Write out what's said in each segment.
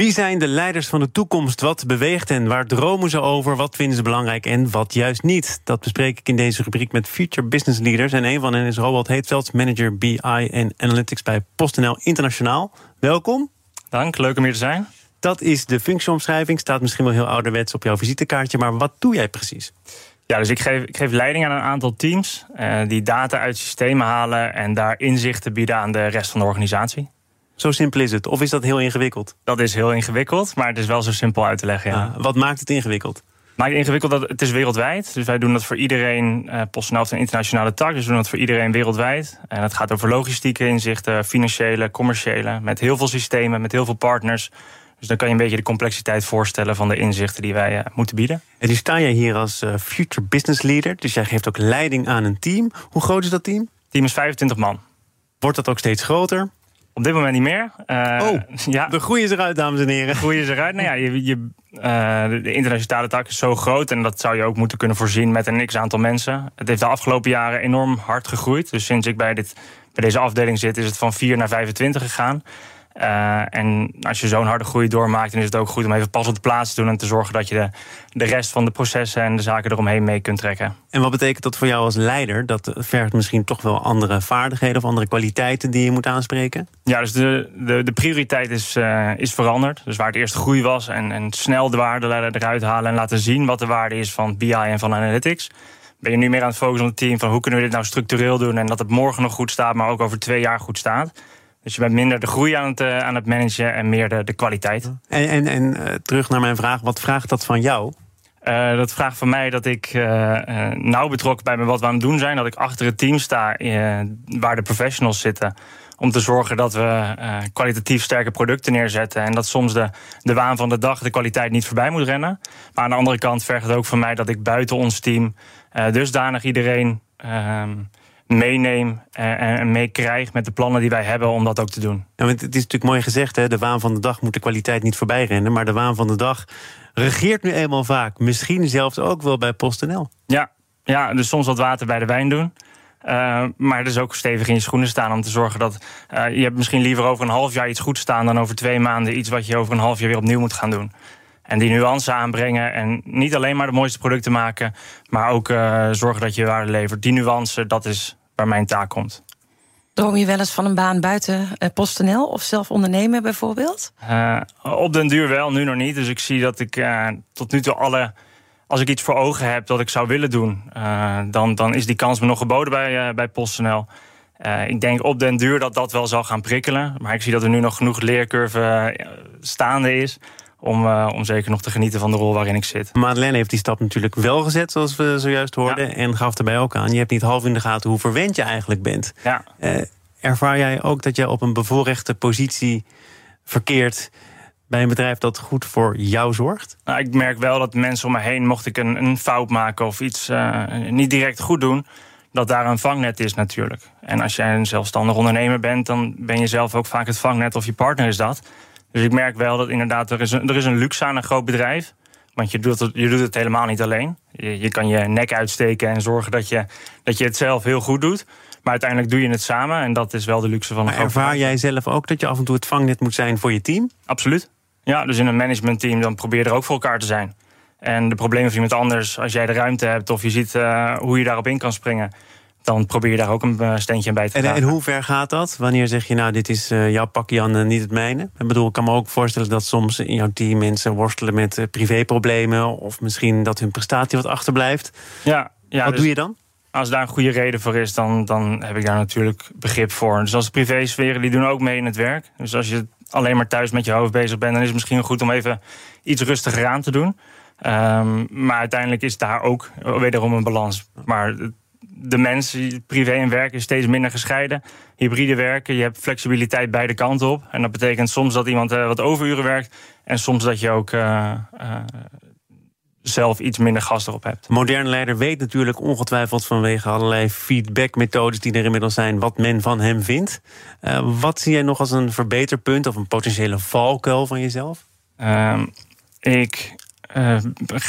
Wie zijn de leiders van de toekomst? Wat beweegt hen? Waar dromen ze over? Wat vinden ze belangrijk en wat juist niet? Dat bespreek ik in deze rubriek met Future Business Leaders. En een van hen is Robert Heetveld, manager BI en Analytics bij PostNL Internationaal. Welkom. Dank, leuk om hier te zijn. Dat is de functieomschrijving. Staat misschien wel heel ouderwets op jouw visitekaartje, maar wat doe jij precies? Ja, dus ik geef, ik geef leiding aan een aantal teams uh, die data uit systemen halen en daar inzichten bieden aan de rest van de organisatie. Zo simpel is het. Of is dat heel ingewikkeld? Dat is heel ingewikkeld, maar het is wel zo simpel uit te leggen. Ja. Ah, wat maakt het ingewikkeld? Maakt het ingewikkeld dat het is wereldwijd. Dus wij doen dat voor iedereen. Uh, PostNL heeft een internationale tak, dus we doen dat voor iedereen wereldwijd. En het gaat over logistieke inzichten, financiële, commerciële, met heel veel systemen, met heel veel partners. Dus dan kan je een beetje de complexiteit voorstellen van de inzichten die wij uh, moeten bieden. En nu sta jij hier als uh, Future Business Leader, dus jij geeft ook leiding aan een team. Hoe groot is dat team? Het team is 25 man. Wordt dat ook steeds groter? Op dit moment niet meer. Uh, oh, ja. de groei is eruit, dames en heren. De groei is eruit. Nou ja, je, je, uh, de internationale tak is zo groot... en dat zou je ook moeten kunnen voorzien met een x-aantal mensen. Het heeft de afgelopen jaren enorm hard gegroeid. Dus sinds ik bij, dit, bij deze afdeling zit, is het van 4 naar 25 gegaan. Uh, en als je zo'n harde groei doormaakt, dan is het ook goed om even pas op de plaats te doen en te zorgen dat je de, de rest van de processen en de zaken eromheen mee kunt trekken. En wat betekent dat voor jou als leider? Dat vergt misschien toch wel andere vaardigheden of andere kwaliteiten die je moet aanspreken? Ja, dus de, de, de prioriteit is, uh, is veranderd. Dus waar het eerst groei was en, en snel de waarde eruit halen en laten zien wat de waarde is van BI en van analytics ben je nu meer aan het focussen op het team van hoe kunnen we dit nou structureel doen en dat het morgen nog goed staat, maar ook over twee jaar goed staat. Dus je bent minder de groei aan het, uh, aan het managen en meer de, de kwaliteit. En, en, en uh, terug naar mijn vraag, wat vraagt dat van jou? Uh, dat vraagt van mij dat ik nauw betrokken bij wat we aan het doen zijn. Dat ik achter het team sta waar de professionals zitten. Om te zorgen dat we kwalitatief sterke producten neerzetten. En dat soms de, de waan van de dag de kwaliteit niet voorbij moet rennen. Maar aan de andere kant vergt het ook van mij dat ik buiten ons team dusdanig iedereen ehm, meeneem en meekrijg met de plannen die wij hebben om dat ook te doen. Ja, want het is natuurlijk mooi gezegd, hè, de waan van de dag moet de kwaliteit niet voorbij rennen. Maar de waan van de dag regeert nu eenmaal vaak. Misschien zelfs ook wel bij PostNL. Ja, ja dus soms wat water bij de wijn doen. Uh, maar dus ook stevig in je schoenen staan om te zorgen dat uh, je hebt misschien liever over een half jaar iets goed staan dan over twee maanden iets wat je over een half jaar weer opnieuw moet gaan doen. En die nuance aanbrengen en niet alleen maar de mooiste producten maken, maar ook uh, zorgen dat je waarde levert. Die nuance, dat is waar mijn taak komt. Droom je wel eens van een baan buiten uh, PostNL of zelf ondernemen bijvoorbeeld? Uh, op den duur wel, nu nog niet. Dus ik zie dat ik uh, tot nu toe alle. Als ik iets voor ogen heb dat ik zou willen doen, dan, dan is die kans me nog geboden bij, bij PostNL. ik denk op den duur dat dat wel zal gaan prikkelen. Maar ik zie dat er nu nog genoeg leercurve staande is om, uh, om zeker nog te genieten van de rol waarin ik zit. Madeleine heeft die stap natuurlijk wel gezet, zoals we zojuist hoorden. Ja. En gaf erbij ook aan, je hebt niet half in de gaten hoe verwend je eigenlijk bent. Ja. Uh, ervaar jij ook dat je op een bevoorrechte positie verkeert bij een bedrijf dat goed voor jou zorgt? Nou, ik merk wel dat mensen om me heen, mocht ik een, een fout maken of iets uh, niet direct goed doen, dat daar een vangnet is natuurlijk. En als jij een zelfstandig ondernemer bent, dan ben je zelf ook vaak het vangnet of je partner is dat. Dus ik merk wel dat inderdaad, er is een, er is een luxe aan een groot bedrijf. Want je doet het, je doet het helemaal niet alleen. Je, je kan je nek uitsteken en zorgen dat je, dat je het zelf heel goed doet. Maar uiteindelijk doe je het samen en dat is wel de luxe van een maar Ervaar jij zelf ook dat je af en toe het vangnet moet zijn voor je team? Absoluut. Ja, dus in een managementteam dan probeer je er ook voor elkaar te zijn. En de problemen van iemand anders, als jij de ruimte hebt of je ziet uh, hoe je daarop in kan springen, dan probeer je daar ook een eh, steentje bij te en, En hoe ver gaat dat? Wanneer zeg je, nou, dit is uh, jouw pakje Jan, niet het mijne? Ik bedoel, ik kan me ook voorstellen dat soms in jouw team mensen worstelen met privéproblemen... of misschien dat hun prestatie wat achterblijft. Ja, ja, wat dus doe je dan? Als daar een goede reden voor is, dan, dan heb ik daar natuurlijk begrip voor. Dus als de privésferen, die doen ook mee in het werk. Dus als je alleen maar thuis met je hoofd bezig bent... dan is het misschien goed om even iets rustiger aan te doen. Um, maar uiteindelijk is daar ook wederom een balans. Maar de mens, privé en werk, is steeds minder gescheiden. Hybride werken, je hebt flexibiliteit beide kanten op. En dat betekent soms dat iemand uh, wat overuren werkt. En soms dat je ook uh, uh, zelf iets minder gas erop hebt. Moderne leider weet natuurlijk ongetwijfeld vanwege allerlei feedbackmethodes die er inmiddels zijn, wat men van hem vindt. Wat zie jij nog als een verbeterpunt of een potentiële valkuil van jezelf? Uh, ik uh,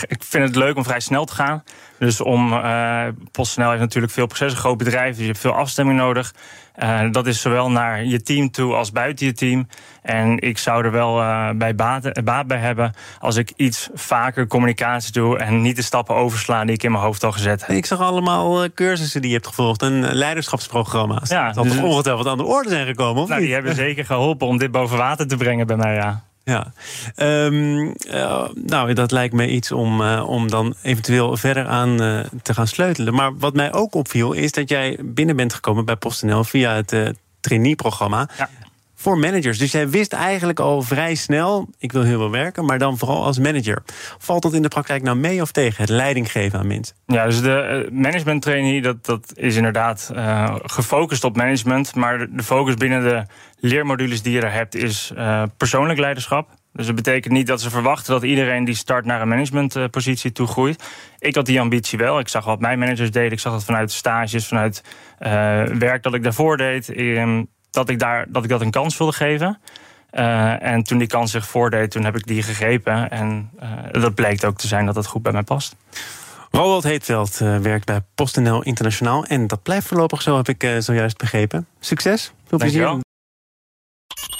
ik vind het leuk om vrij snel te gaan. Dus om uh, PostNL heeft natuurlijk veel processen, groot bedrijf, dus je hebt veel afstemming nodig. Uh, dat is zowel naar je team toe als buiten je team. En ik zou er wel bij baat, baat, bij hebben als ik iets vaker communicatie doe en niet de stappen overslaan die ik in mijn hoofd al gezet heb. Ik zag allemaal cursussen die je hebt gevolgd en leiderschapsprogramma's. Ja, dat zal dus, toch ongetwijfeld aan de orde zijn gekomen? Of nou, die hebben zeker geholpen om dit boven water te brengen bij mij, ja. Ja, um, uh, nou, dat lijkt me iets om, uh, om dan eventueel verder aan uh, te gaan sleutelen. Maar wat mij ook opviel, is dat jij binnen bent gekomen bij PostNL via het trainee-programma. Ja voor managers. Dus jij wist eigenlijk al vrij snel, ik wil heel veel werken, maar dan vooral als manager. Valt dat in de praktijk nou mee of tegen, het leiding geven aan mensen? Ja, dus de management trainee, dat, dat is inderdaad uh, gefocust op management. Maar de focus binnen de leermodules die je er hebt, is uh, persoonlijk leiderschap. Dus dat betekent niet dat ze verwachten dat iedereen die start naar een managementpositie toe groeit. Ik had die ambitie wel. Ik zag wat mijn managers deden. Ik zag dat vanuit stages, vanuit werk dat ik daarvoor deed. Ehm, dat ik, daar, dat ik dat een kans wilde geven. Uh, en toen die kans zich voordeed, toen heb ik die gegrepen. En uh, dat bleek ook te zijn dat het goed bij mij past. Roald Heetveld uh, werkt bij PostNL Internationaal. En dat blijft voorlopig zo, heb ik zojuist begrepen. Succes, veel plezier.